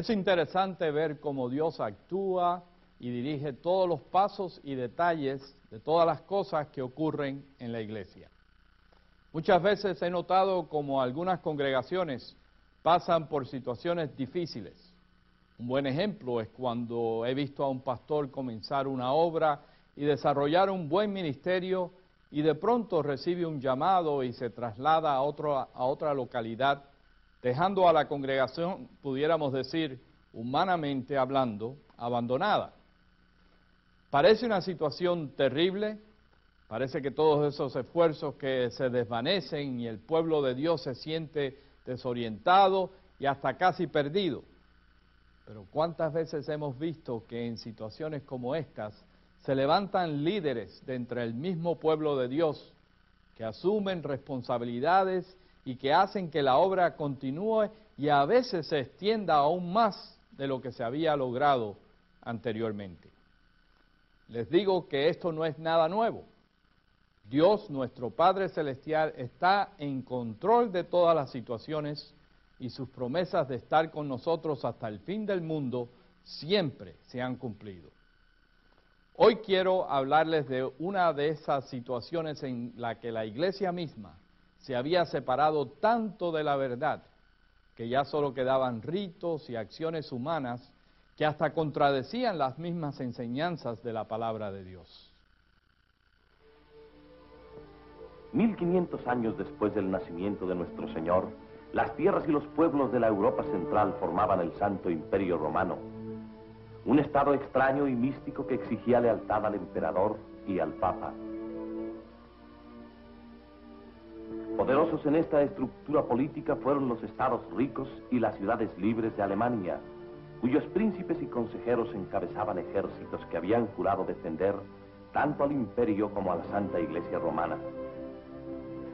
Es interesante ver cómo Dios actúa y dirige todos los pasos y detalles de todas las cosas que ocurren en la iglesia. Muchas veces he notado como algunas congregaciones pasan por situaciones difíciles. Un buen ejemplo es cuando he visto a un pastor comenzar una obra y desarrollar un buen ministerio y de pronto recibe un llamado y se traslada a, a otra localidad dejando a la congregación, pudiéramos decir, humanamente hablando, abandonada. Parece una situación terrible, parece que todos esos esfuerzos que se desvanecen y el pueblo de Dios se siente desorientado y hasta casi perdido. Pero ¿cuántas veces hemos visto que en situaciones como estas se levantan líderes de entre el mismo pueblo de Dios que asumen responsabilidades y que hacen que la obra continúe y a veces se extienda aún más de lo que se había logrado anteriormente. Les digo que esto no es nada nuevo. Dios, nuestro Padre Celestial, está en control de todas las situaciones y sus promesas de estar con nosotros hasta el fin del mundo siempre se han cumplido. Hoy quiero hablarles de una de esas situaciones en la que la iglesia misma se había separado tanto de la verdad que ya solo quedaban ritos y acciones humanas que hasta contradecían las mismas enseñanzas de la palabra de Dios. 1500 años después del nacimiento de nuestro Señor, las tierras y los pueblos de la Europa central formaban el Santo Imperio Romano, un estado extraño y místico que exigía lealtad al emperador y al papa. Poderosos en esta estructura política fueron los estados ricos y las ciudades libres de Alemania, cuyos príncipes y consejeros encabezaban ejércitos que habían jurado defender tanto al imperio como a la Santa Iglesia Romana.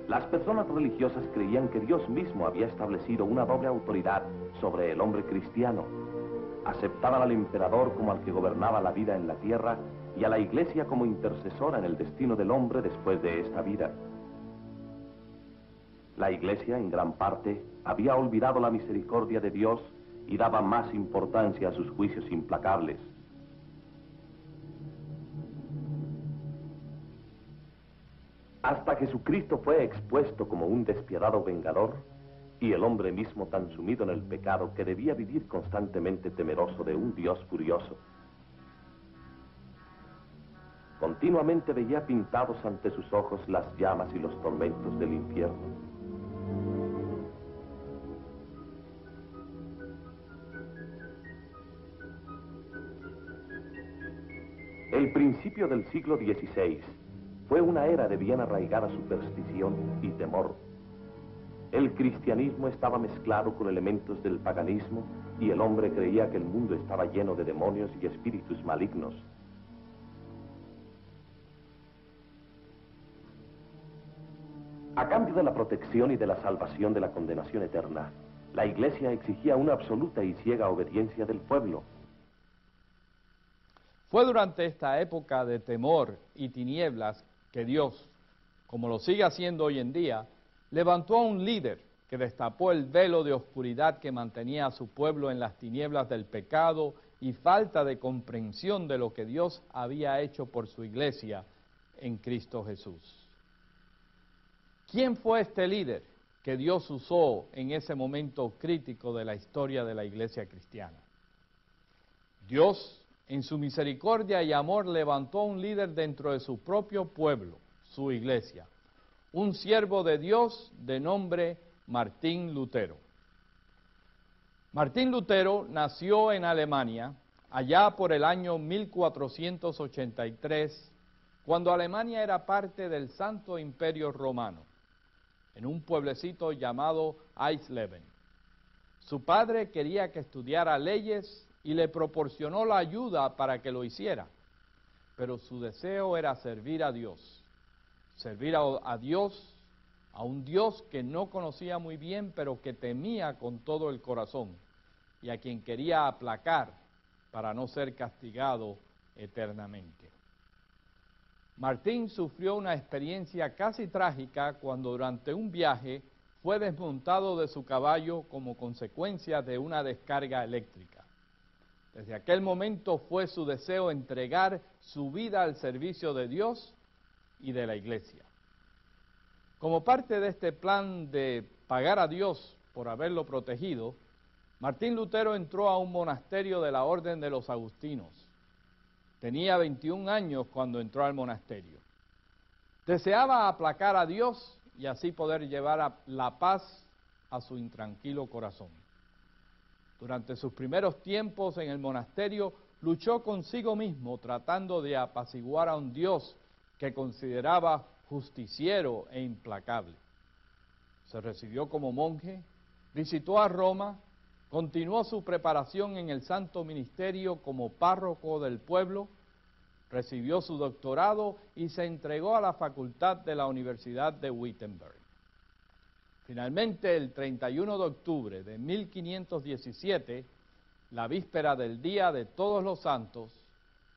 Las personas religiosas creían que Dios mismo había establecido una doble autoridad sobre el hombre cristiano. Aceptaban al emperador como al que gobernaba la vida en la tierra y a la iglesia como intercesora en el destino del hombre después de esta vida. La iglesia, en gran parte, había olvidado la misericordia de Dios y daba más importancia a sus juicios implacables. Hasta Jesucristo fue expuesto como un despiadado vengador y el hombre mismo tan sumido en el pecado que debía vivir constantemente temeroso de un Dios furioso. Continuamente veía pintados ante sus ojos las llamas y los tormentos del infierno. El principio del siglo XVI fue una era de bien arraigada superstición y temor. El cristianismo estaba mezclado con elementos del paganismo y el hombre creía que el mundo estaba lleno de demonios y espíritus malignos. A cambio de la protección y de la salvación de la condenación eterna, la Iglesia exigía una absoluta y ciega obediencia del pueblo. Fue durante esta época de temor y tinieblas que Dios, como lo sigue haciendo hoy en día, levantó a un líder que destapó el velo de oscuridad que mantenía a su pueblo en las tinieblas del pecado y falta de comprensión de lo que Dios había hecho por su iglesia en Cristo Jesús. ¿Quién fue este líder que Dios usó en ese momento crítico de la historia de la iglesia cristiana? Dios en su misericordia y amor levantó un líder dentro de su propio pueblo, su iglesia, un siervo de Dios de nombre Martín Lutero. Martín Lutero nació en Alemania allá por el año 1483, cuando Alemania era parte del Santo Imperio Romano, en un pueblecito llamado Eisleben. Su padre quería que estudiara leyes y le proporcionó la ayuda para que lo hiciera. Pero su deseo era servir a Dios, servir a, Dios, a un Dios que no conocía muy bien, pero que temía con todo el corazón y a quien quería aplacar para no ser castigado eternamente. Martín sufrió una experiencia casi trágica cuando durante un viaje fue desmontado de su caballo como consecuencia de una descarga eléctrica. Desde aquel momento fue su deseo entregar su vida al servicio de Dios y de la iglesia. Como parte de este plan de pagar a Dios por haberlo protegido, Martín Lutero entró a un monasterio de la Orden de los Agustinos. Tenía 21 años cuando entró al monasterio. Deseaba aplacar a Dios y así poder llevar la paz a su intranquilo corazón. Durante sus primeros tiempos en el monasterio luchó consigo mismo tratando de apaciguar a un Dios que consideraba justiciero e implacable. Se recibió como monje, visitó a Roma, continuó su preparación en el santo ministerio como párroco del pueblo, recibió su doctorado y se entregó a la facultad de la Universidad de Wittenberg. Finalmente, el 31 de octubre de 1517, la víspera del Día de Todos los Santos,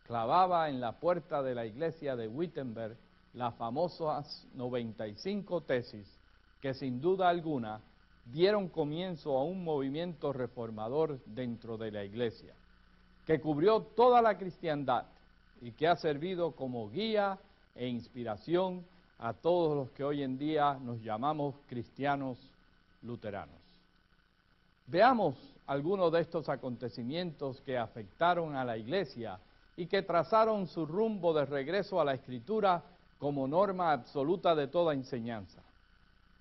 clavaba en la puerta de la iglesia de Wittenberg las famosas 95 tesis que sin duda alguna dieron comienzo a un movimiento reformador dentro de la iglesia, que cubrió toda la cristiandad y que ha servido como guía e inspiración a todos los que hoy en día nos llamamos cristianos luteranos. Veamos algunos de estos acontecimientos que afectaron a la iglesia y que trazaron su rumbo de regreso a la escritura como norma absoluta de toda enseñanza.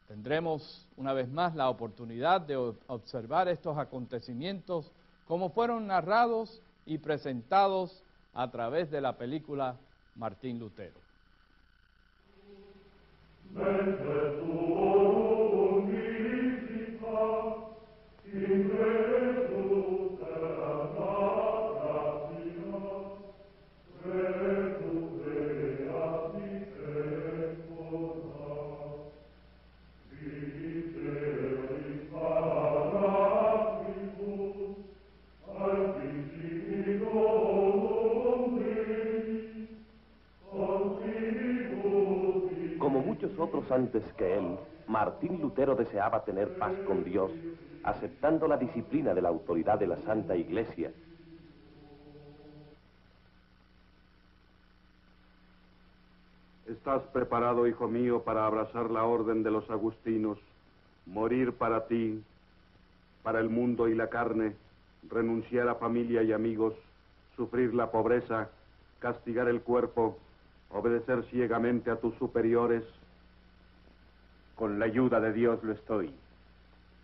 Tendremos una vez más la oportunidad de observar estos acontecimientos como fueron narrados y presentados a través de la película Martín Lutero. Otros antes que él, Martín Lutero deseaba tener paz con Dios, aceptando la disciplina de la autoridad de la Santa Iglesia. ¿Estás preparado, hijo mío, para abrazar la orden de los agustinos, morir para ti, para el mundo y la carne, renunciar a familia y amigos, sufrir la pobreza, castigar el cuerpo, obedecer ciegamente a tus superiores, con la ayuda de Dios lo estoy,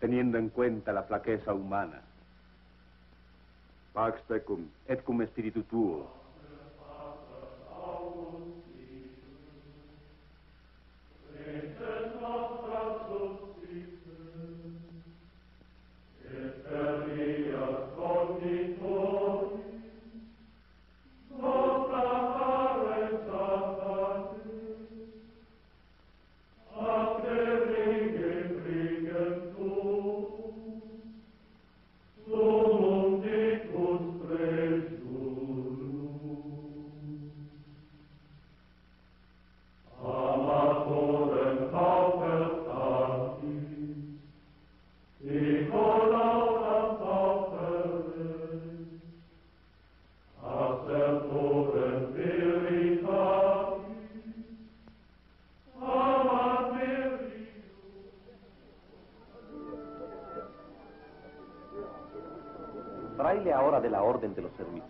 teniendo en cuenta la flaqueza humana. Pax tecum. Et cum spiritu tuo.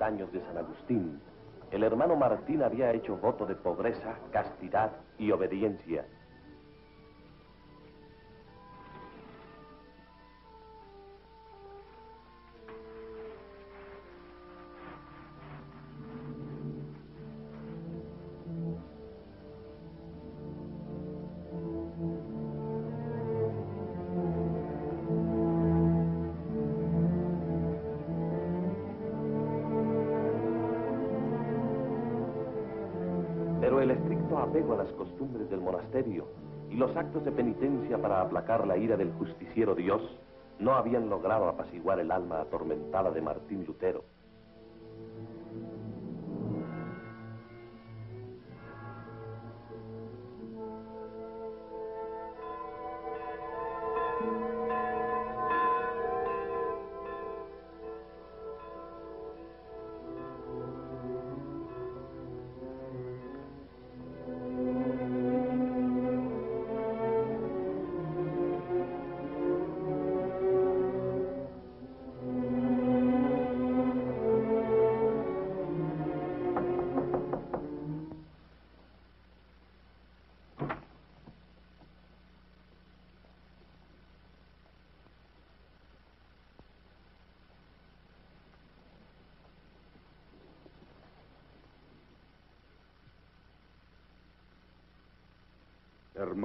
años de San Agustín, el hermano Martín había hecho voto de pobreza, castidad y obediencia. A las costumbres del monasterio y los actos de penitencia para aplacar la ira del justiciero Dios no habían logrado apaciguar el alma atormentada de Martín Lutero.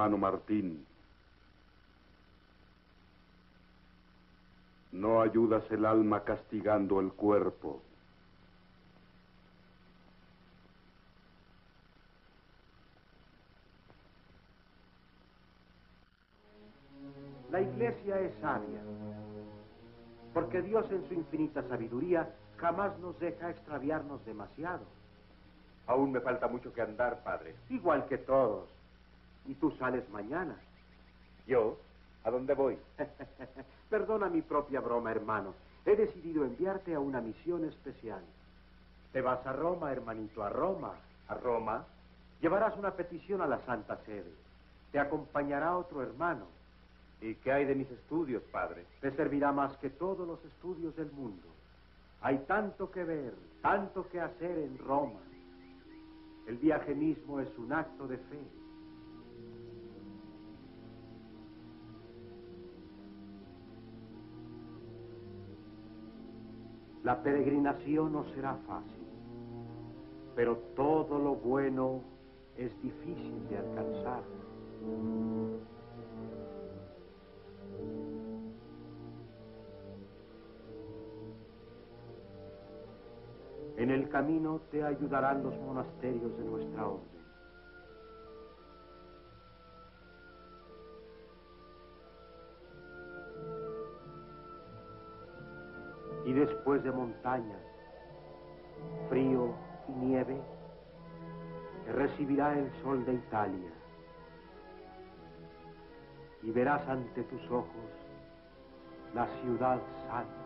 Hermano Martín, no ayudas el alma castigando el cuerpo. La iglesia es sabia, porque Dios en su infinita sabiduría jamás nos deja extraviarnos demasiado. Aún me falta mucho que andar, padre. Igual que todos. Y tú sales mañana. ¿Yo? ¿A dónde voy? Perdona mi propia broma, hermano. He decidido enviarte a una misión especial. Te vas a Roma, hermanito, a Roma. ¿A Roma? Llevarás una petición a la Santa Sede. Te acompañará otro hermano. ¿Y qué hay de mis estudios, padre? Te servirá más que todos los estudios del mundo. Hay tanto que ver, tanto que hacer en Roma. El viaje mismo es un acto de fe. La peregrinación no será fácil, pero todo lo bueno es difícil de alcanzar. En el camino te ayudarán los monasterios de nuestra orden. Después de montañas, frío y nieve, te recibirá el sol de Italia. Y verás ante tus ojos la ciudad santa.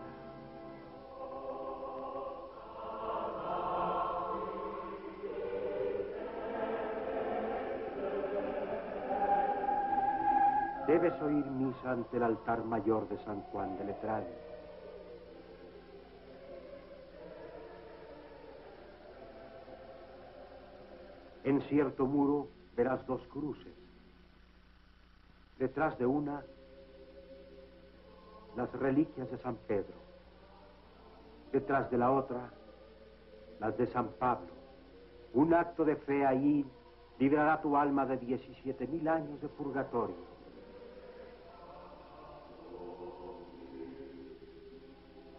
Debes oír misa ante el altar mayor de San Juan de Letrán. En cierto muro verás dos cruces. Detrás de una, las reliquias de San Pedro. Detrás de la otra, las de San Pablo. Un acto de fe ahí librará tu alma de 17 mil años de purgatorio.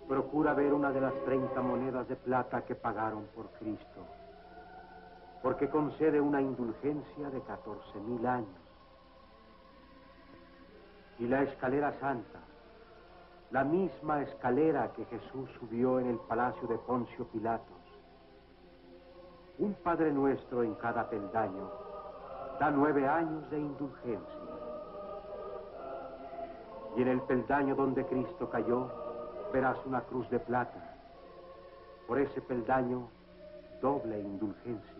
Procura ver una de las 30 monedas de plata que pagaron por Cristo porque concede una indulgencia de 14 mil años. Y la escalera santa, la misma escalera que Jesús subió en el palacio de Poncio Pilatos. Un Padre Nuestro en cada peldaño da nueve años de indulgencia. Y en el peldaño donde Cristo cayó verás una cruz de plata. Por ese peldaño, doble indulgencia.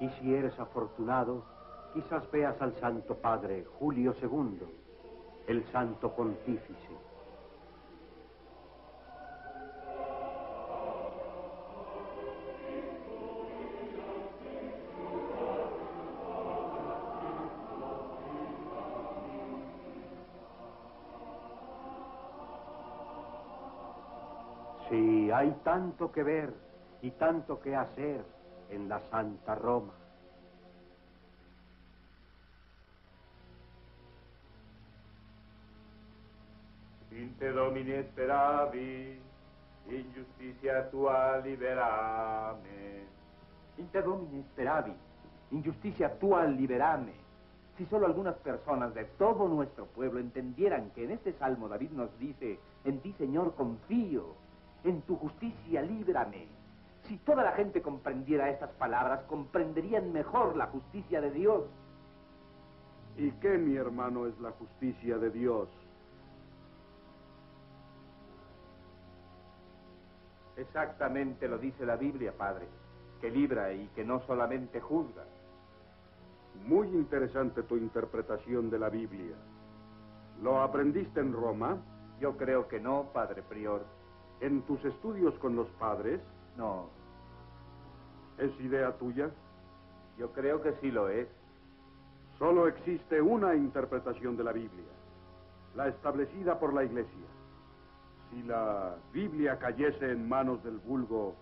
Y si eres afortunado, quizás veas al Santo Padre Julio II, el Santo Pontífice. Sí, hay tanto que ver y tanto que hacer en la Santa Roma. Inte domine speravi, injusticia tua liberame. Inte domine speravi, injusticia tua liberame. Si solo algunas personas de todo nuestro pueblo entendieran que en este salmo David nos dice, en ti Señor confío, en tu justicia líbrame. Si toda la gente comprendiera estas palabras, comprenderían mejor la justicia de Dios. ¿Y qué, mi hermano, es la justicia de Dios? Exactamente lo dice la Biblia, Padre, que libra y que no solamente juzga. Muy interesante tu interpretación de la Biblia. ¿Lo aprendiste en Roma? Yo creo que no, Padre Prior. ¿En tus estudios con los padres? No, ¿Es idea tuya? yo creo que sí lo es. Solo existe una interpretación de la Biblia, la establecida por la Iglesia. Si la Biblia cayese en manos del vulgo,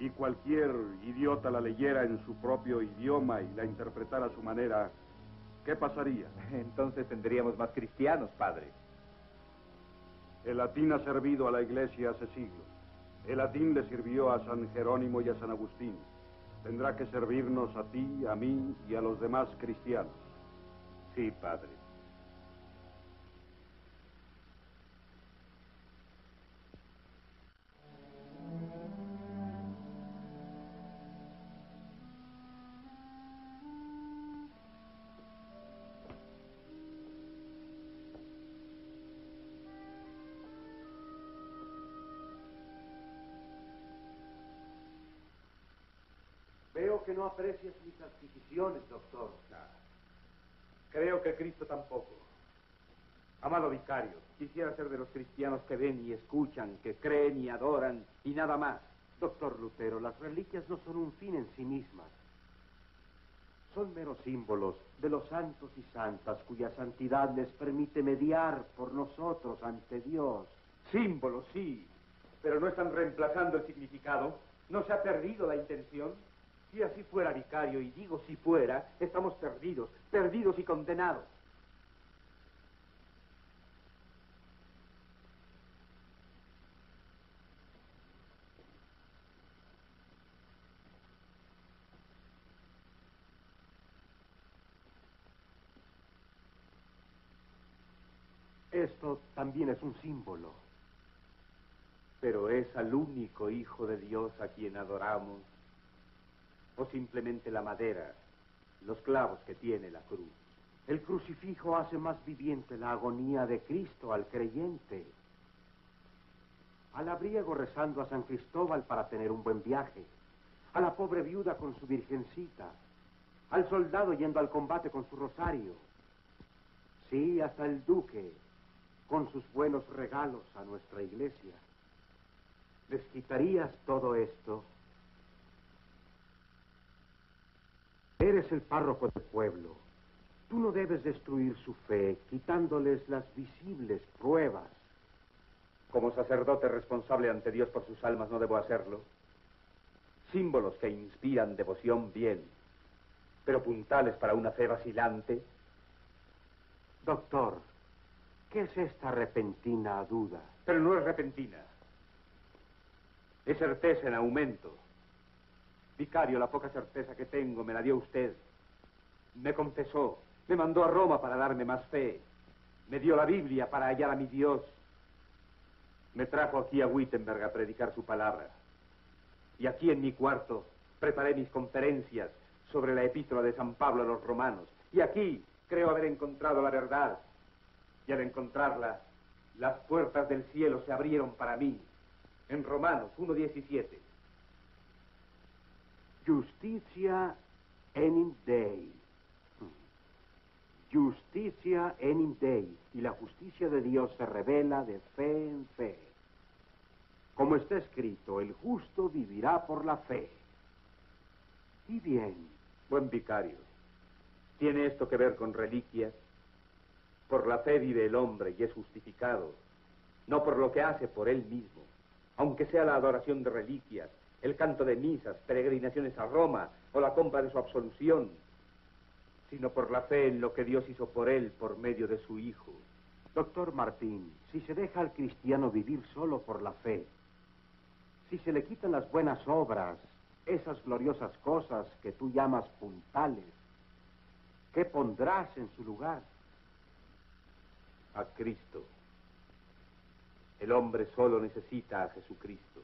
y cualquier idiota la leyera en su propio idioma y la interpretara a su manera, ¿qué pasaría? Entonces tendríamos más cristianos, padre. El latín ha servido a la iglesia hace siglos. El latín le sirvió a San Jerónimo y a San Agustín. Tendrá que servirnos a ti, a mí y a los demás cristianos. Sí, padre. Aprecias mis adquisiciones, doctor. Creo que Cristo tampoco. Amado vicario, quisiera ser de los cristianos que ven y escuchan, que creen y adoran y nada más. Doctor Lutero, las reliquias no son un fin en sí mismas. Son meros símbolos de los santos y santas cuya santidad les permite mediar por nosotros ante Dios. Símbolos, sí, pero no están reemplazando el significado. ¿No se ha perdido la intención? Si así fuera, vicario, y digo si fuera, estamos perdidos, perdidos y condenados. Esto también es un símbolo. Pero es al único Hijo de Dios a quien adoramos, o simplemente la madera, los clavos que tiene la cruz. El crucifijo hace más viviente la agonía de Cristo al creyente. Al abriego rezando a San Cristóbal para tener un buen viaje, a la pobre viuda con su virgencita, al soldado yendo al combate con su rosario, sí, hasta el duque con sus buenos regalos a nuestra iglesia. ¿Les quitarías todo esto? Eres el párroco del pueblo. Tú no debes destruir su fe quitándoles las visibles pruebas. Como sacerdote responsable ante Dios por sus almas no debo hacerlo. Símbolos que inspiran devoción bien, pero puntales para una fe vacilante. Doctor, ¿qué es esta repentina duda? Pero no es repentina. Es certeza en aumento. Vicario, la poca certeza que tengo me la dio usted. Me confesó, me mandó a Roma para darme más fe. Me dio la Biblia para hallar a mi Dios. Me trajo aquí a Wittenberg a predicar su palabra. Y aquí en mi cuarto preparé mis conferencias sobre la epístola de San Pablo a los romanos. Y aquí creo haber encontrado la verdad. Y al encontrarla, las puertas del cielo se abrieron para mí. En Romanos 1.17. Justicia enim Dei. Justicia enim Dei. Y la justicia de Dios se revela de fe en fe. Como está escrito, el justo vivirá por la fe. Y bien. Buen vicario, ¿tiene esto que ver con reliquias? Por la fe vive el hombre y es justificado, no por lo que hace por él mismo, aunque sea la adoración de reliquias, el canto de misas, peregrinaciones a Roma o la compra de su absolución, sino por la fe en lo que Dios hizo por él por medio de su Hijo. Doctor Martín, si se deja al cristiano vivir solo por la fe, si se le quitan las buenas obras, esas gloriosas cosas que tú llamas puntales, ¿qué pondrás en su lugar? A Cristo. El hombre solo necesita a Jesucristo.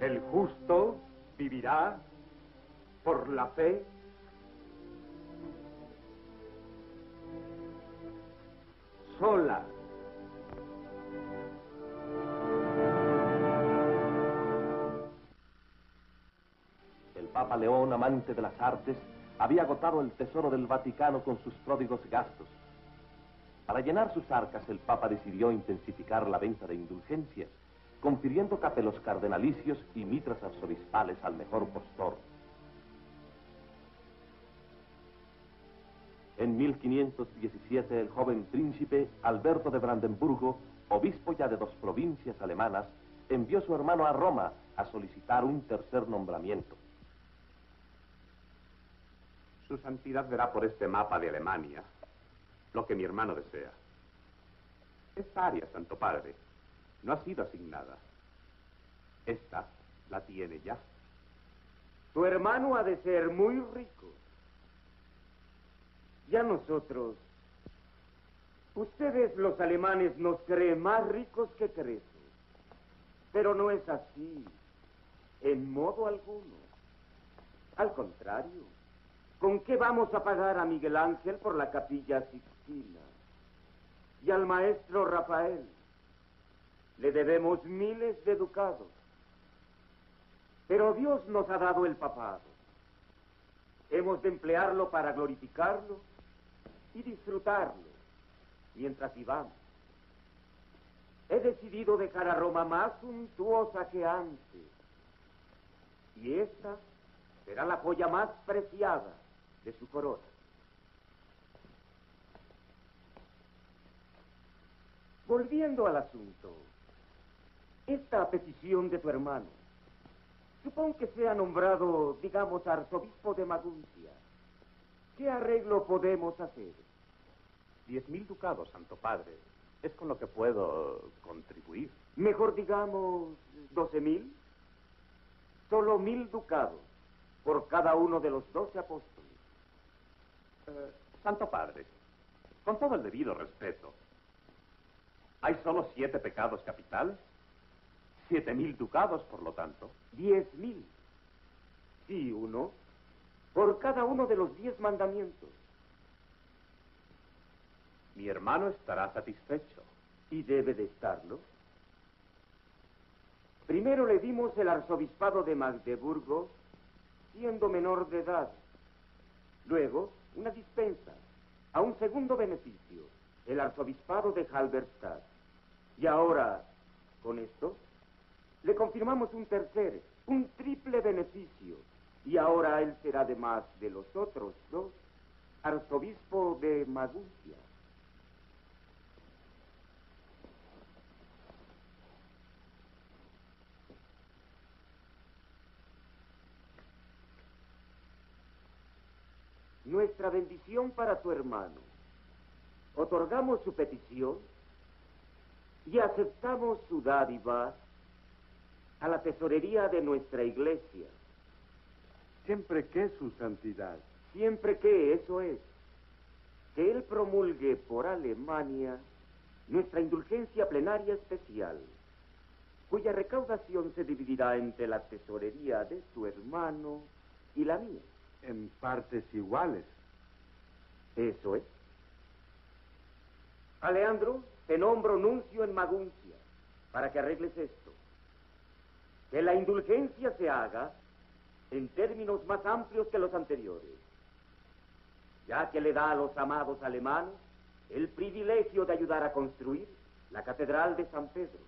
El justo vivirá por la fe. Sola. El Papa León, amante de las artes, había agotado el tesoro del Vaticano con sus pródigos gastos Para llenar sus arcas, el Papa decidió intensificar la venta de indulgencias, confiriendo capelos cardenalicios y mitras arzobispales al mejor postor. En 1517, el joven príncipe Alberto de Brandenburgo, obispo ya de dos provincias alemanas, envió a su hermano a Roma a solicitar un tercer nombramiento. Su santidad verá por este mapa de Alemania lo que mi hermano desea. Esta área, Santo Padre, no ha sido asignada. Esta la tiene ya. Tu hermano ha de ser muy rico. Ya nosotros, ustedes los alemanes nos creen más ricos que Creso. Pero no es así, en modo alguno. Al contrario, ¿con qué vamos a pagar a Miguel Ángel por la capilla Sixtina? Y al maestro Rafael le debemos miles de ducados. Pero Dios nos ha dado el papado. Hemos de emplearlo para glorificarlo y disfrutarlo mientras vivamos. He decidido dejar a Roma más suntuosa que antes. Y esta será la joya más preciada de su corona. Volviendo al asunto, esta petición de tu hermano, supón que sea nombrado, digamos, arzobispo de Maguncia. ¿Qué arreglo podemos hacer? Diez mil ducados, Santo Padre. Es con lo que puedo contribuir. Mejor digamos doce mil. Solo mil ducados por cada uno de los doce apóstoles. Eh, Santo Padre, con todo el debido respeto, ¿hay solo siete pecados capitales? Siete mil ducados, por lo tanto. Diez mil. Sí, uno. Por cada uno de los diez mandamientos. Mi hermano estará satisfecho. Y debe de estarlo. Primero le dimos el arzobispado de Magdeburgo, siendo menor de edad. Luego, una dispensa, a un segundo beneficio, el arzobispado de Halberstadt. Y ahora, con esto, le confirmamos un tercer, un triple beneficio. Y ahora él será, además de los otros dos, arzobispo de Maguncia. Nuestra bendición para tu hermano. Otorgamos su petición y aceptamos su dádiva a la tesorería de nuestra iglesia. Siempre que su santidad. Siempre que eso es, que él promulgue por Alemania nuestra indulgencia plenaria especial, cuya recaudación se dividirá entre la tesorería de tu hermano y la mía. En partes iguales. Eso es. Alejandro, te nombro nuncio en Maguncia para que arregles esto. Que la indulgencia se haga en términos más amplios que los anteriores, ya que le da a los amados alemanes el privilegio de ayudar a construir la Catedral de San Pedro.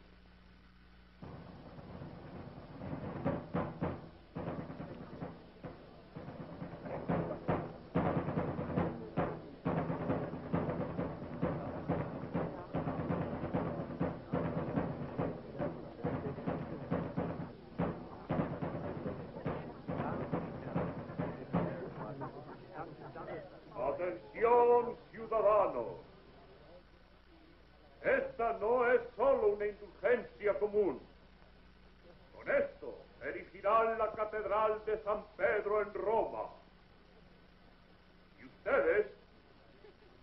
Con esto erigirán la Catedral de San Pedro en Roma. Y ustedes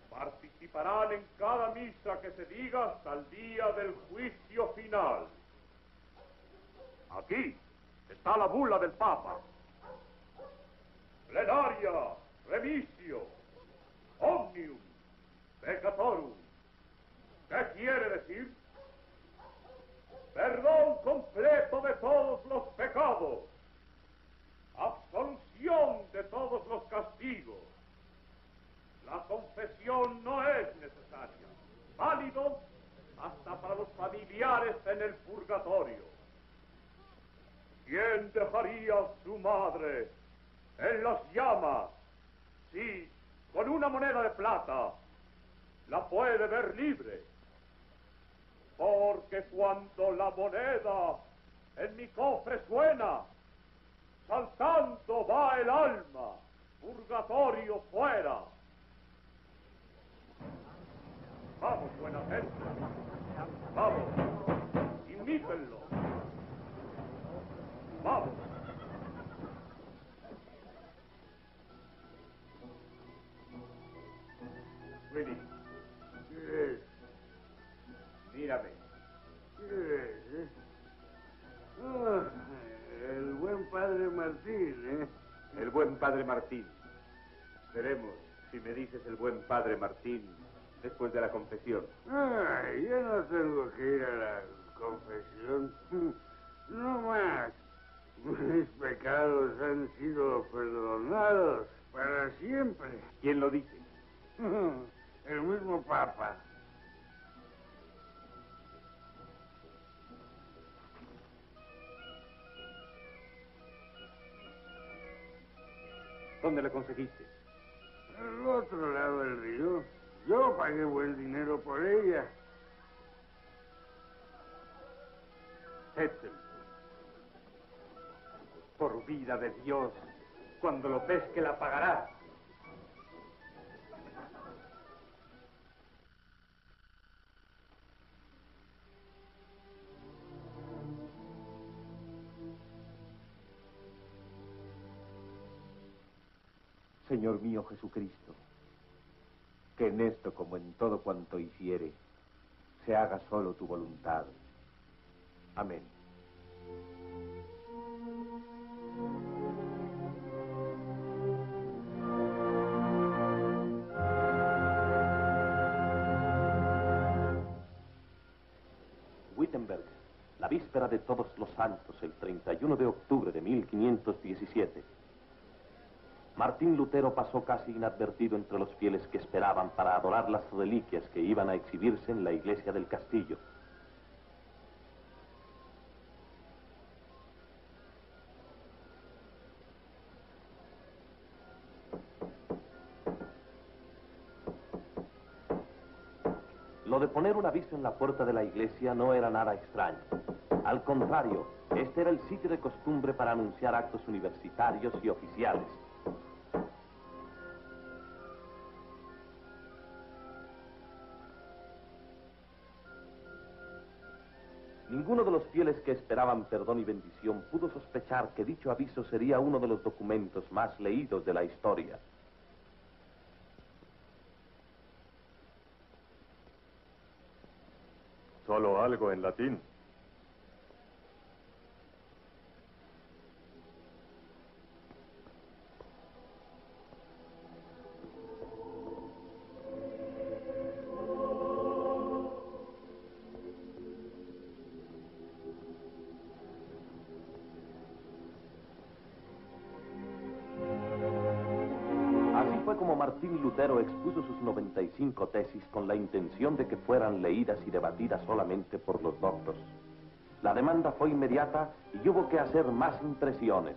participarán en cada misa que se diga hasta el día del juicio final. Aquí está la bula del Papa. Plenaria, remisio, omnium, peccatorum. ¿Qué quiere decir? Perdón completo de todos los pecados, absolución de todos los castigos. La confesión no es necesaria. familiares en el purgatorio. ¿Quién dejaría a su madre en las llamas si con una moneda de plata la puede ver libre? Porque cuando la moneda en mi cofre suena, saltando va el alma, purgatorio fuera. Vamos, buena gente. Vamos, imítenlo. Vamos. Willy. Padre Martín, ¿eh? El buen padre Martín. Veremos si me dices el buen padre Martín después de la confesión. Ay, yo no tengo que ir a la confesión. No más. Mis pecados han sido perdonados para siempre. ¿Quién lo dice? El mismo Papa. ¿Dónde la conseguiste? Al otro lado del río. Yo pagué buen dinero por ella. Hetzel. Por vida de Dios, cuando lo pesque la pagará. Señor mío Jesucristo, que en esto como en todo cuanto hiciere, se haga solo tu voluntad. Amén. Wittenberg, la víspera de Todos los Santos, el 31 de octubre de 1517. Martín Lutero pasó casi inadvertido entre los fieles que esperaban para adorar las reliquias que iban a exhibirse en la iglesia del castillo. Lo de poner un aviso en la puerta de la iglesia no era nada extraño. Al contrario, este era el sitio de costumbre para anunciar actos universitarios y oficiales. Ninguno de los fieles que esperaban perdón y bendición pudo sospechar que dicho aviso sería uno de los documentos más leídos de la historia. Solo algo en latín. 65 tesis con la intención de que fueran leídas y debatidas solamente por los doctos. La demanda fue inmediata y hubo que hacer más impresiones.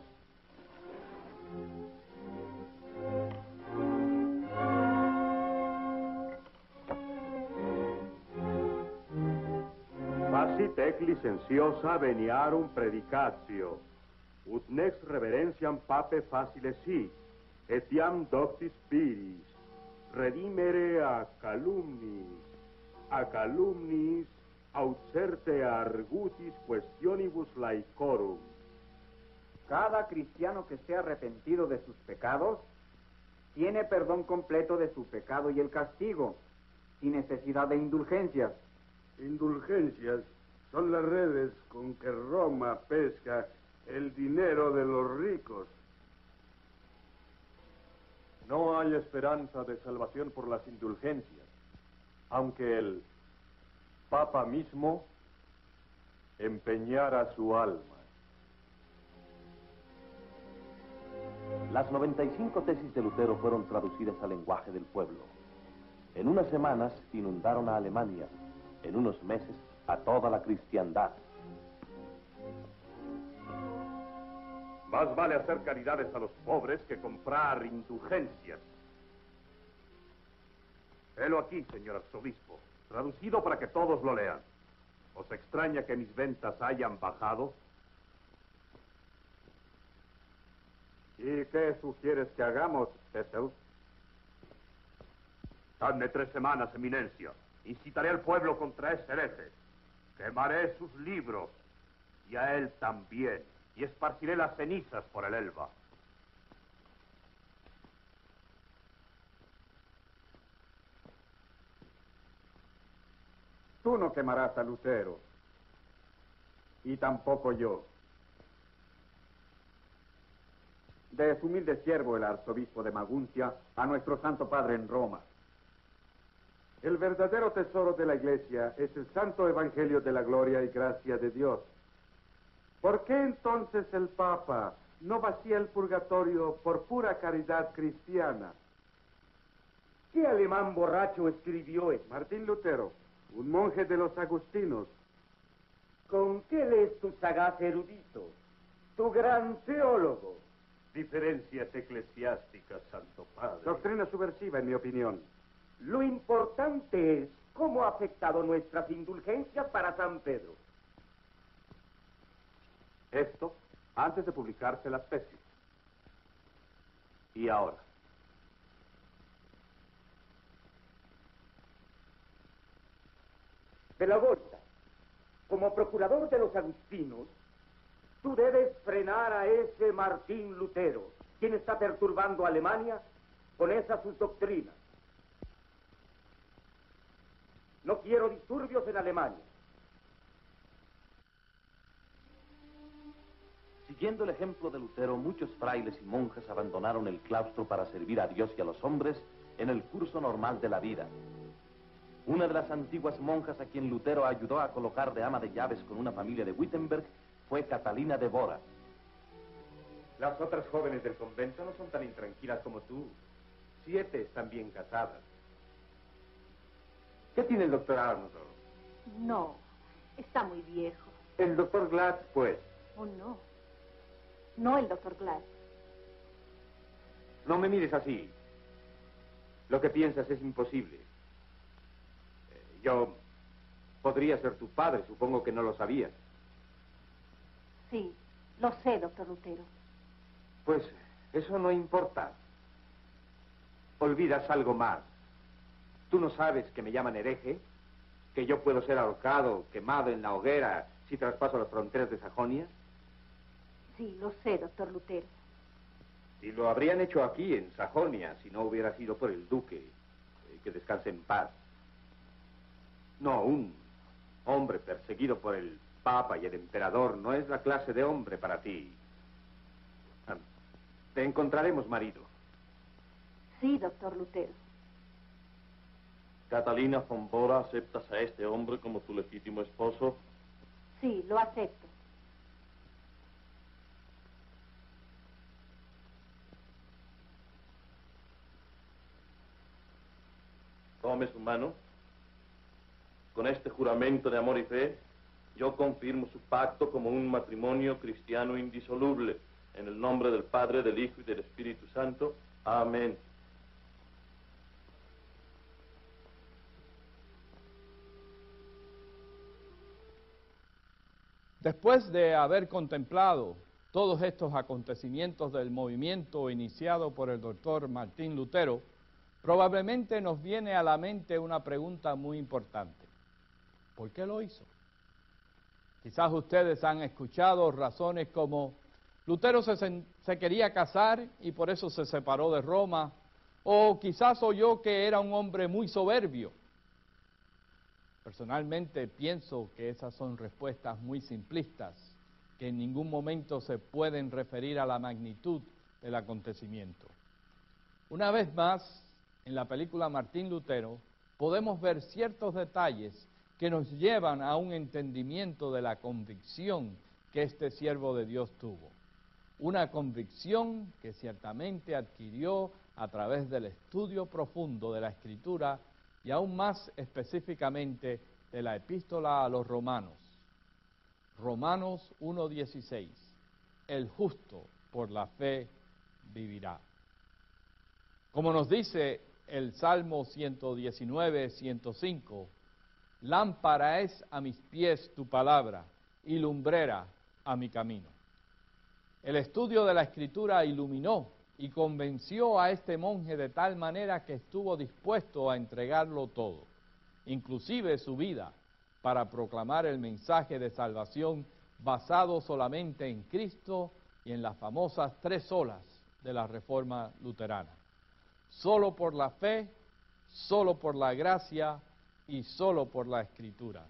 Facit ec licenciosa veniarum predicatio, ut nex reverentiam pape facile si, etiam doctis piris, redimere a calumnis, a calumnis aut certe argutis questionibus laicorum. Cada cristiano que esté arrepentido de sus pecados tiene perdón completo de su pecado y el castigo, sin necesidad de indulgencias. Indulgencias son las redes con que Roma pesca el dinero de los ricos. No hay esperanza de salvación por las indulgencias, aunque el Papa mismo empeñara su alma. Las 95 tesis de Lutero fueron traducidas al lenguaje del pueblo. En unas semanas inundaron a Alemania, en unos meses a toda la cristiandad. Más vale hacer caridades a los pobres que comprar indulgencias. Helo aquí, señor arzobispo, traducido para que todos lo lean. ¿Os extraña que mis ventas hayan bajado? ¿Y qué sugieres que hagamos, Jesús? Dadme tres semanas, eminencia. Incitaré al pueblo contra ese hereje. Quemaré sus libros y a él también. Y esparciré las cenizas por el Elba. Tú no quemarás a Lutero. Y tampoco yo. De su humilde siervo, el arzobispo de Maguncia, a nuestro Santo Padre en Roma. El verdadero tesoro de la Iglesia es el Santo Evangelio de la gloria y gracia de Dios. ¿Por qué entonces el Papa no vacía el purgatorio por pura caridad cristiana? ¿Qué alemán borracho escribió eso? Martín Lutero, un monje de los agustinos. ¿Con qué lees tu sagaz erudito? Tu gran teólogo. Diferencias eclesiásticas, Santo Padre. Doctrina subversiva, en mi opinión. Lo importante es cómo ha afectado nuestras indulgencias para San Pedro. Esto antes de publicarse las tesis. Y ahora. De la como procurador de los agustinos, tú debes frenar a ese Martín Lutero, quien está perturbando a Alemania con esas sus doctrinas. No quiero disturbios en Alemania. Siguiendo el ejemplo de Lutero, muchos frailes y monjes abandonaron el claustro para servir a Dios y a los hombres en el curso normal de la vida. Una de las antiguas monjas a quien Lutero ayudó a colocar de ama de llaves con una familia de Wittenberg fue Catalina de Bora. Las otras jóvenes del convento no son tan intranquilas como tú. Siete están bien casadas. ¿Qué tiene el doctor Arnold? No, está muy viejo. El doctor Glatz, pues. Oh, no. No el doctor Glass. No me mires así. Lo que piensas es imposible. Eh, Yo podría ser tu padre, supongo que no lo sabías. Sí, lo sé, doctor Lutero. Pues eso no importa. Olvidas algo más. ¿Tú no sabes que me llaman hereje? ¿Que yo puedo ser ahorcado, quemado en la hoguera si traspaso las fronteras de Sajonia? Sí, lo sé, doctor Lutero. Y lo habrían hecho aquí, en Sajonia, si no hubiera sido por el duque. eh, que descanse en paz. No, un hombre perseguido por el papa y el emperador no es la clase de hombre para ti. Ah, Te encontraremos marido. Sí, doctor Lutero. Catalina von Bora, ¿aceptas a este hombre como tu legítimo esposo? Sí, lo acepto. Tome su mano. Con este juramento de amor y fe, yo confirmo su pacto como un matrimonio cristiano indisoluble. En el nombre del Padre, del Hijo y del Espíritu Santo. Amén. Después de haber contemplado todos estos acontecimientos del movimiento iniciado por el doctor Martín Lutero, probablemente nos viene a la mente una pregunta muy importante. ¿Por qué lo hizo? Quizás ustedes han escuchado razones como Lutero se, quería casar y por eso se separó de Roma, o quizás oyó que era un hombre muy soberbio. Personalmente pienso que esas son respuestas muy simplistas, que en ningún momento se pueden referir a la magnitud del acontecimiento. Una vez más, en la película Martín Lutero, podemos ver ciertos detalles que nos llevan a un entendimiento de la convicción que este siervo de Dios tuvo. Una convicción que ciertamente adquirió a través del estudio profundo de la Escritura y aún más específicamente de la epístola a los romanos. Romanos 1.16. El justo por la fe vivirá. Como nos dice el Salmo 119, 105, lámpara es a mis pies tu palabra y lumbrera a mi camino. El estudio de la escritura iluminó y convenció a este monje de tal manera que estuvo dispuesto a entregarlo todo, inclusive su vida, para proclamar el mensaje de salvación basado solamente en Cristo y en las famosas tres olas de la Reforma Luterana. Solo por la fe, solo por la gracia y solo por la escritura.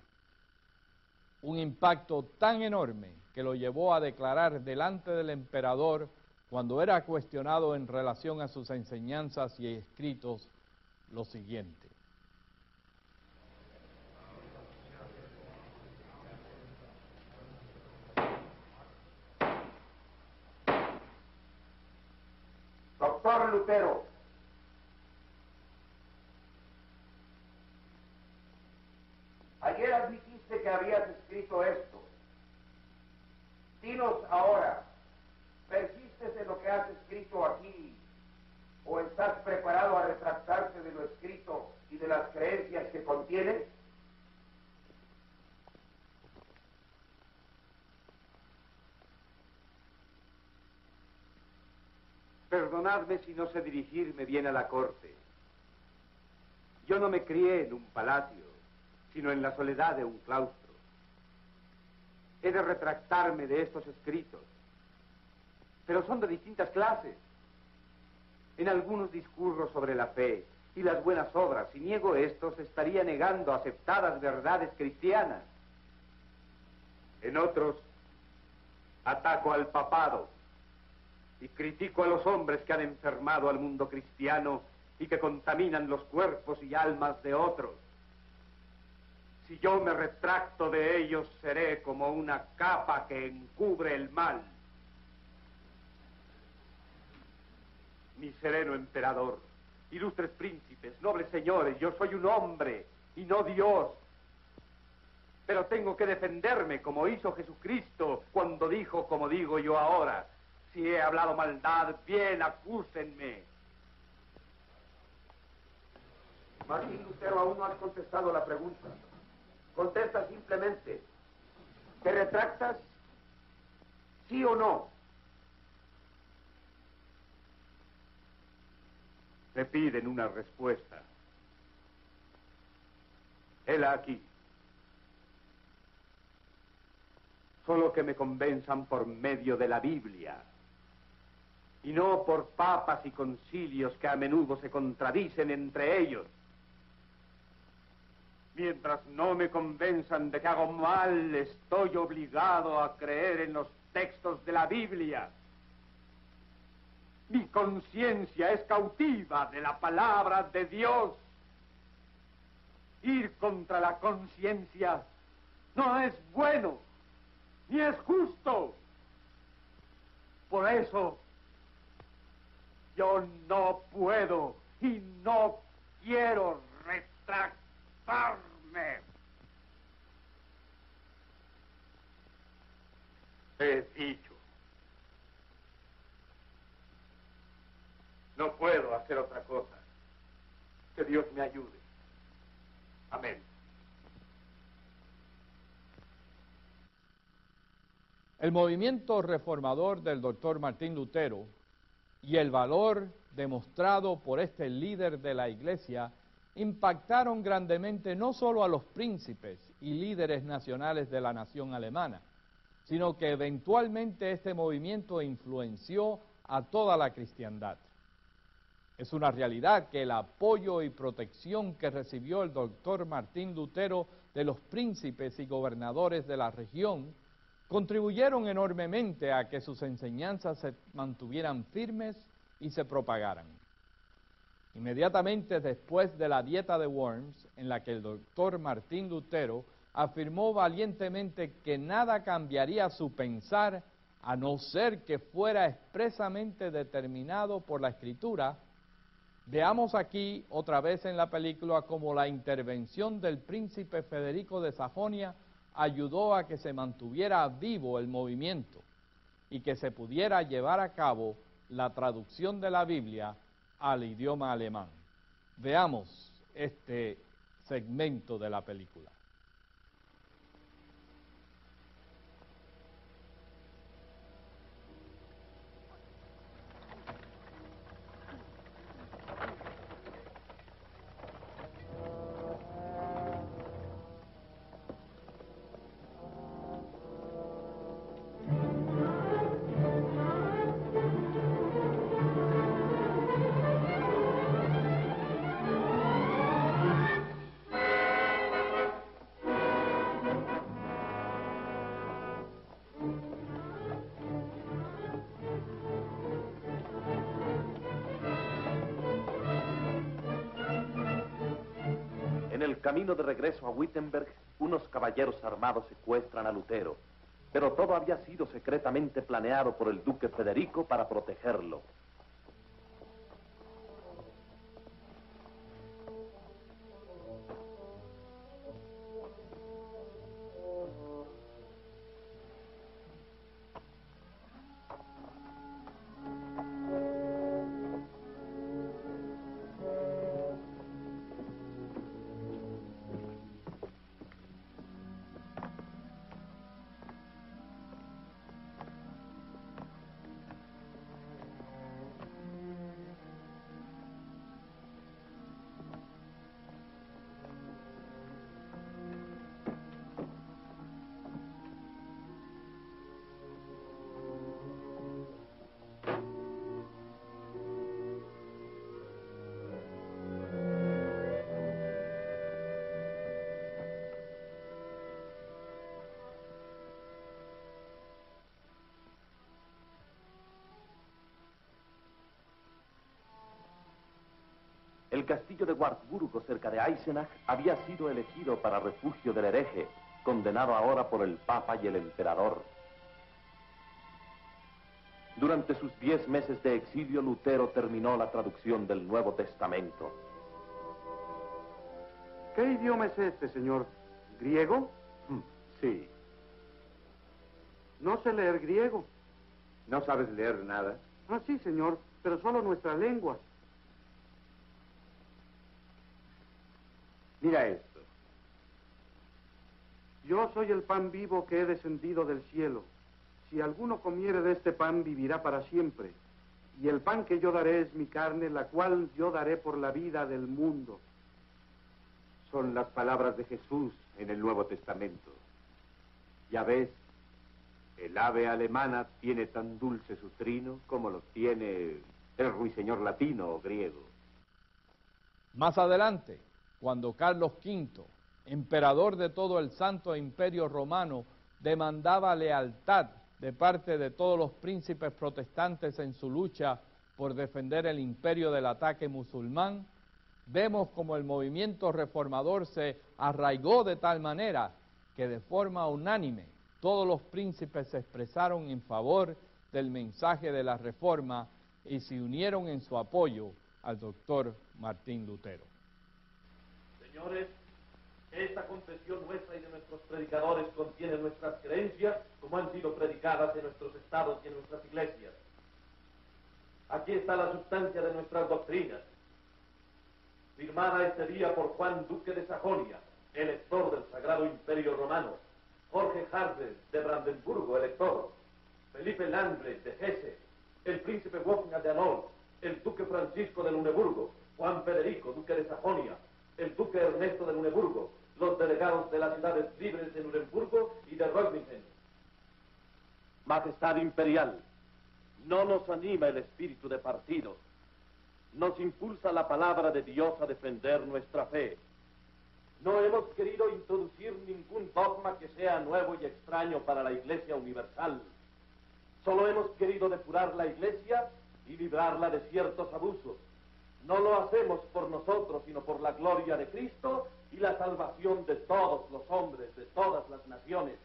Un impacto tan enorme que lo llevó a declarar delante del emperador cuando era cuestionado en relación a sus enseñanzas y escritos lo siguiente. Doctor Lutero, ayer admitiste que habías escrito esto. Dinos ahora, ¿persistes en lo que has escrito aquí o estás preparado a retractarte de lo escrito y de las creencias que contiene? Perdonadme si no sé dirigirme bien a la corte. Yo no me crié en un palacio, sino en la soledad de un claustro. He de retractarme de estos escritos, pero son de distintas clases. En algunos discurro sobre la fe y las buenas obras. Si niego estos, estaría negando aceptadas verdades cristianas. En otros, ataco al papado y critico a los hombres que han enfermado al mundo cristiano y que contaminan los cuerpos y almas de otros. Si yo me retracto de ellos, seré como una capa que encubre el mal. Mi sereno emperador, ilustres príncipes, nobles señores, yo soy un hombre y no Dios. Pero tengo que defenderme como hizo Jesucristo cuando dijo, como digo yo ahora, si he hablado maldad, bien, acúsenme. Martín Lutero, aún no has contestado la pregunta. Contesta simplemente. ¿Te retractas? ¿Sí o no? Me piden una respuesta. Hela aquí. Solo que me convenzan por medio de la Biblia y no por papas y concilios que a menudo se contradicen entre ellos. Mientras no me convenzan de que hago mal, estoy obligado a creer en los textos de la Biblia. Mi conciencia es cautiva de la palabra de Dios. Ir contra la conciencia no es bueno, ni es justo. Por eso yo no puedo y no quiero retractarme. He dicho. No puedo hacer otra cosa. Que Dios me ayude. Amén. El movimiento reformador del doctor Martín Lutero y el valor demostrado por este líder de la iglesia impactaron grandemente no solo a los príncipes y líderes nacionales de la nación alemana, sino que eventualmente este movimiento influenció a toda la cristiandad. Es una realidad que el apoyo y protección que recibió el doctor Martín Lutero de los príncipes y gobernadores de la región contribuyeron enormemente a que sus enseñanzas se mantuvieran firmes y se propagaran. Inmediatamente después de la dieta de Worms, en la que el doctor Martín Lutero afirmó valientemente que nada cambiaría su pensar a no ser que fuera expresamente determinado por la escritura, Veamos aquí otra vez en la película cómo la intervención del príncipe Federico de Sajonia ayudó a que se mantuviera vivo el movimiento y que se pudiera llevar a cabo la traducción de la Biblia al idioma alemán. Veamos este segmento de la película. De regreso a Wittenberg, unos caballeros armados secuestran a Lutero, pero todo había sido secretamente planeado por el duque Federico para protegerlo. El castillo de Wartburgo, cerca de Eisenach, había sido elegido para refugio del hereje, condenado ahora por el Papa y el Emperador. Durante sus diez meses de exilio, Lutero terminó la traducción del Nuevo Testamento. ¿Qué idioma es este, señor? ¿Griego? Mm, Sí. No sé leer griego. ¿No sabes leer nada? Ah, sí, señor, pero solo nuestra lengua. Mira esto. Yo soy el pan vivo que he descendido del cielo. Si alguno comiere de este pan, vivirá para siempre. Y el pan que yo daré es mi carne, la cual yo daré por la vida del mundo. Son las palabras de Jesús en el Nuevo Testamento. Ya ves, el ave alemana tiene tan dulce su trino como lo tiene el ruiseñor latino o griego. Más adelante, cuando Carlos V, emperador de todo el Santo Imperio Romano, demandaba lealtad de parte de todos los príncipes protestantes en su lucha por defender el imperio del ataque musulmán, vemos como el movimiento reformador se arraigó de tal manera que de forma unánime todos los príncipes se expresaron en favor del mensaje de la reforma y se unieron en su apoyo al doctor Martín Lutero. Señores, esta confesión nuestra y de nuestros predicadores contiene nuestras creencias como han sido predicadas en nuestros estados y en nuestras iglesias. Aquí está la sustancia de nuestras doctrinas, firmada este día por Juan Duque de Sajonia, elector del Sagrado Imperio Romano, Jorge Harder de Brandenburgo, elector, Felipe Landre de Hesse, el príncipe Wolfgang de Anhalt, el duque Francisco de Luneburgo, Juan Federico, duque de Sajonia, el duque Ernesto de Luneburgo, los delegados de las ciudades libres de Nuremburgo y de Reutlingen. Majestad Imperial, no nos anima el espíritu de partido, nos impulsa la palabra de Dios a defender nuestra fe. No hemos querido introducir ningún dogma que sea nuevo y extraño para la Iglesia Universal. Solo hemos querido depurar la Iglesia y librarla de ciertos abusos. No lo hacemos por nosotros, sino por la gloria de Cristo y la salvación de todos los hombres, de todas las naciones.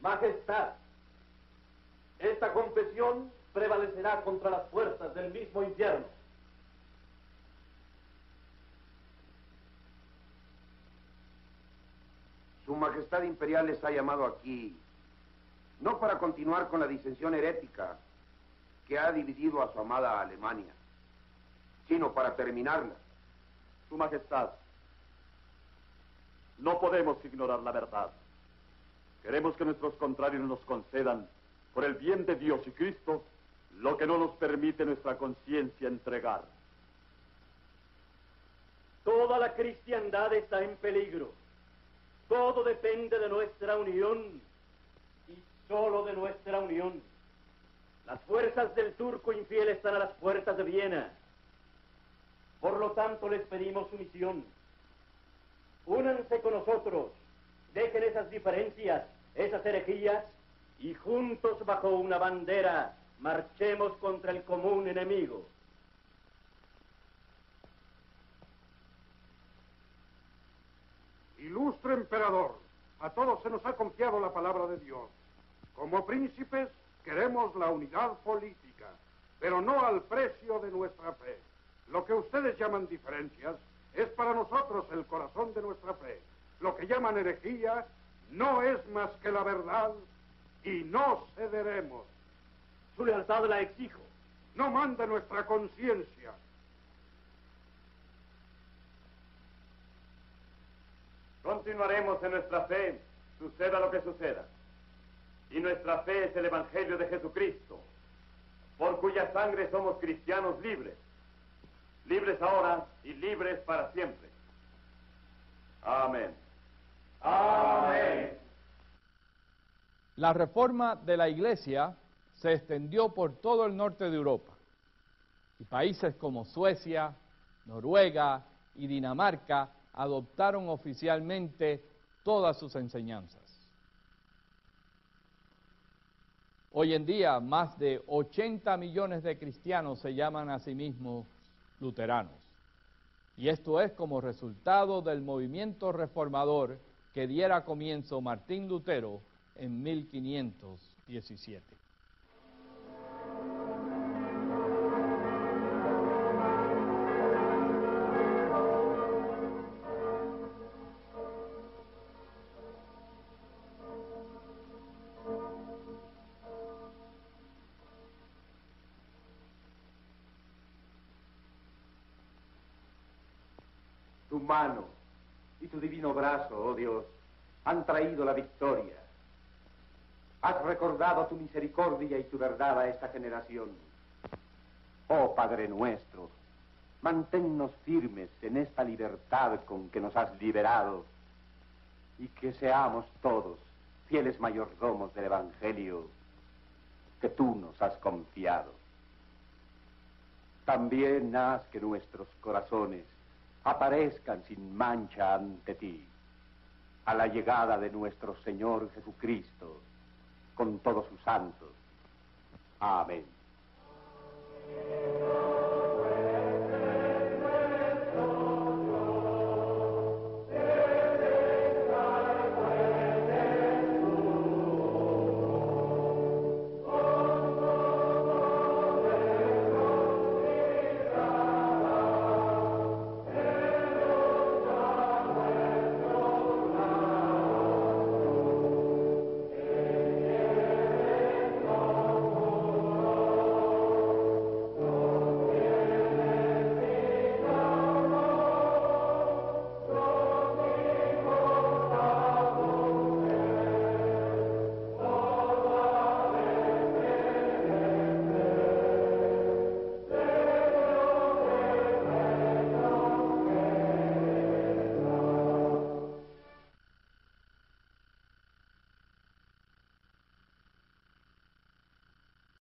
Majestad, esta confesión prevalecerá contra las fuerzas del mismo infierno. Su Majestad Imperial les ha llamado aquí, no para continuar con la disensión herética que ha dividido a su amada Alemania, sino para terminarla. Su Majestad, no podemos ignorar la verdad. Queremos que nuestros contrarios nos concedan, por el bien de Dios y Cristo, lo que no nos permite nuestra conciencia entregar. Toda la cristiandad está en peligro. Todo depende de nuestra unión y solo de nuestra unión. Las fuerzas del turco infiel están a las puertas de Viena. Por lo tanto, les pedimos sumisión. Únanse con nosotros, dejen esas diferencias, esas herejías, y juntos bajo una bandera marchemos contra el común enemigo. Ilustre emperador, a todos se nos ha confiado la palabra de Dios. Como príncipes queremos la unidad política, pero no al precio de nuestra fe. Lo que ustedes llaman diferencias es para nosotros el corazón de nuestra fe. Lo que llaman herejía no es más que la verdad y no cederemos. Su lealtad la exijo. No manda nuestra conciencia. Continuaremos en nuestra fe, suceda lo que suceda. Y nuestra fe es el Evangelio de Jesucristo, por cuya sangre somos cristianos libres. Libres ahora y libres para siempre. Amén. Amén. La reforma de la Iglesia se extendió por todo el norte de Europa y países como Suecia, Noruega y Dinamarca adoptaron oficialmente todas sus enseñanzas. Hoy en día, más de 80 millones de cristianos se llaman a sí mismos luteranos. Y esto es como resultado del movimiento reformador que diera comienzo Martín Lutero en 1517. Mano y tu divino brazo, oh Dios, han traído la victoria. Has recordado tu misericordia y tu verdad a esta generación. Oh Padre nuestro, manténnos firmes en esta libertad con que nos has liberado y que seamos todos fieles mayordomos del Evangelio que tú nos has confiado. También haz que nuestros corazones aparezcan sin mancha ante ti a la llegada de nuestro Señor Jesucristo con todos sus santos. Amén.